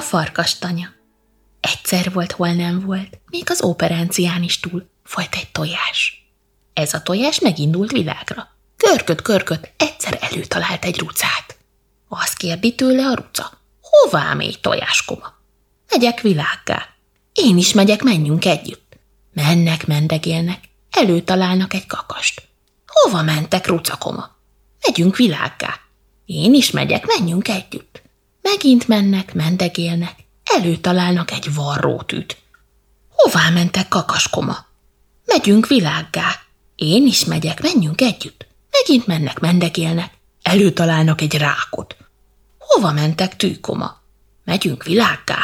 farkastanya. Egyszer volt, hol nem volt, még az operencián is túl volt egy tojás. Ez a tojás megindult világra. Körköt, körköt, egyszer előtalált egy rucát. Azt kérdi tőle a ruca. Hová mégy tojáskoma? Megyek világgá. Én is megyek, menjünk együtt. Mennek, mendegélnek, előtalálnak egy kakast. Hova mentek, rucakoma? Megyünk világgá. Én is megyek, menjünk együtt. Megint mennek, mendegélnek, előtalálnak egy varrótűt. Hová mentek, kakaskoma? Megyünk világgá. Én is megyek, menjünk együtt. Megint mennek, mendegélnek, előtalálnak egy rákot. Hova mentek, tűkoma? Megyünk világgá.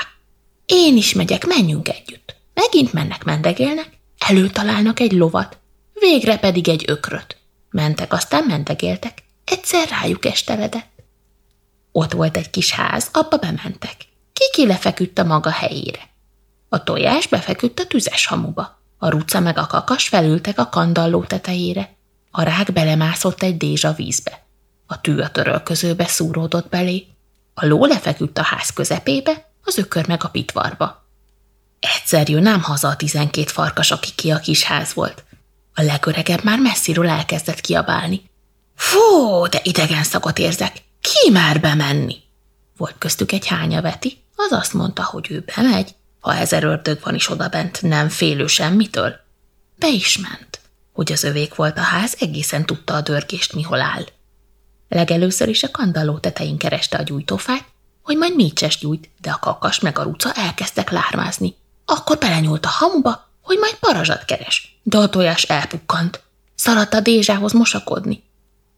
Én is megyek, menjünk együtt. Megint mennek, mendegélnek, előtalálnak egy lovat, végre pedig egy ökröt. Mentek, aztán mendegéltek, egyszer rájuk esteledett. Ott volt egy kis ház, abba bementek. Kiki lefeküdt a maga helyére. A tojás befeküdt a tüzes hamuba. A ruca meg a kakas felültek a kandalló tetejére. A rák belemászott egy dézsa vízbe. A tű a törölközőbe szúródott belé. A ló lefeküdt a ház közepébe, az ökör meg a pitvarba. Egyszer jön haza a tizenkét farkas, aki ki a kis ház volt. A legöregebb már messziről elkezdett kiabálni. Fú, de idegen szagot érzek, ki már bemenni? Volt köztük egy hányaveti, az azt mondta, hogy ő bemegy, ha ezer ördög van is odabent, nem félő semmitől. Be is ment. Hogy az övék volt a ház, egészen tudta a dörgést, mihol áll. Legelőször is a kandalló tetején kereste a gyújtófát, hogy majd mécses gyújt, de a kakas meg a ruca elkezdtek lármázni. Akkor belenyúlt a hamuba, hogy majd parazsat keres, de a tojás elpukkant. Szaladt a dézsához mosakodni.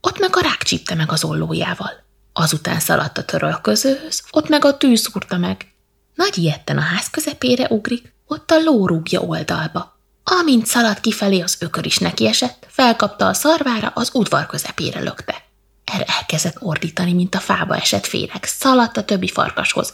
Ott meg a rák csípte meg az ollójával. Azután szaladt a törölközőhöz, ott meg a tűz szúrta meg. Nagy ilyetten a ház közepére ugrik, ott a ló rúgja oldalba. Amint szaladt kifelé, az ökör is nekiesett, felkapta a szarvára, az udvar közepére lökte. Erre elkezdett ordítani, mint a fába esett féreg, szaladt a többi farkashoz.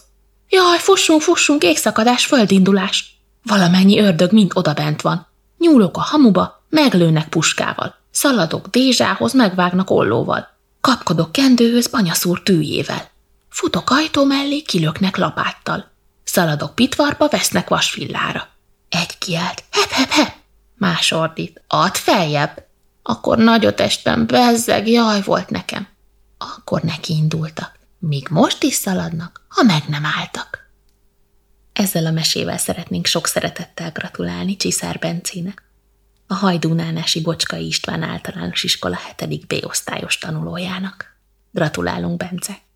Jaj, fussunk, fussunk, égszakadás, földindulás! Valamennyi ördög mind odabent van. Nyúlok a hamuba, meglőnek puskával. Szaladok dézsához, megvágnak ollóval. Kapkodok kendőhöz banyaszúr tűjével. Futok ajtó mellé, kilöknek lapáttal. Szaladok pitvarba, vesznek vasfillára. Egy kiált, hep, hep, hep. Más ordít, add feljebb. Akkor nagyotestben bezzeg, jaj volt nekem. Akkor neki indultak. Míg most is szaladnak, ha meg nem álltak. Ezzel a mesével szeretnénk sok szeretettel gratulálni Csiszár Bencének, a Hajdúnánási Bocskai István általános iskola 7. B osztályos tanulójának. Gratulálunk, Bence!